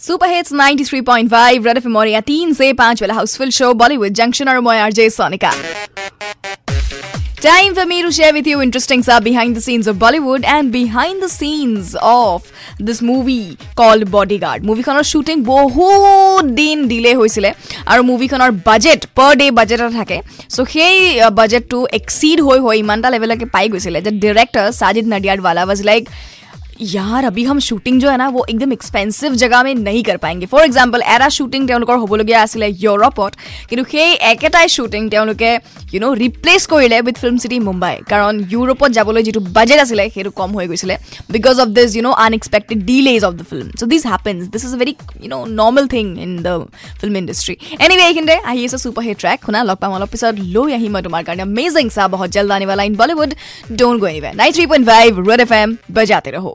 Super hits 93.5 red FM और या तीन से पांच वाला हाउसफुल शो बॉलीवुड जंक्शन और मैं RJ Sonika Time for me to share with you interesting stuff behind the scenes of Bollywood and behind the scenes of this movie called Bodyguard. মুভিখনৰ shooting বহুত দিন ডিলে হৈছিলে আৰু মুভিখনৰ বাজেট পাৰ ডে বাজেট এটা থাকে চ' সেই বাজেটটো এক্সিড হৈ হৈ ইমানটা লেভেললৈকে পাই গৈছিলে যে director Sajid Nadiadwala was like यार अभी हम शूटिंग जो है ना वो एकदम एक्सपेंसिव जगह में नहीं कर पाएंगे ফৰ এক্সাম্পল এটা শ্বুটিং তেওঁলোকৰ হ'বলগীয়া আছিলে ইউৰোপত কিন্তু সেই একেটাই শ্বুটিং তেওঁলোকে ইউ ন' ৰিপ্লেচ কৰিলে উইথ ফিল্ম চিটি মুম্বাই কাৰণ ইউৰোপত যাবলৈ যিটো বাজেট আছিলে সেইটো কম হৈ গৈছিলে because of this you know' unexpected delays of the film so' this happens this is a very you know' normal thing in the film industry anyway এইখিনিতে আহি আছে ছুপাৰ হিট ট্ৰেক শুনা লগ পাম অলপ পিছত লৈ আহিম মই তোমাৰ কাৰণে অমেজিং চা বহুত জল্দ আনে वाला in Bollywood don't go anywhere 93.5 red FM बजाते रहो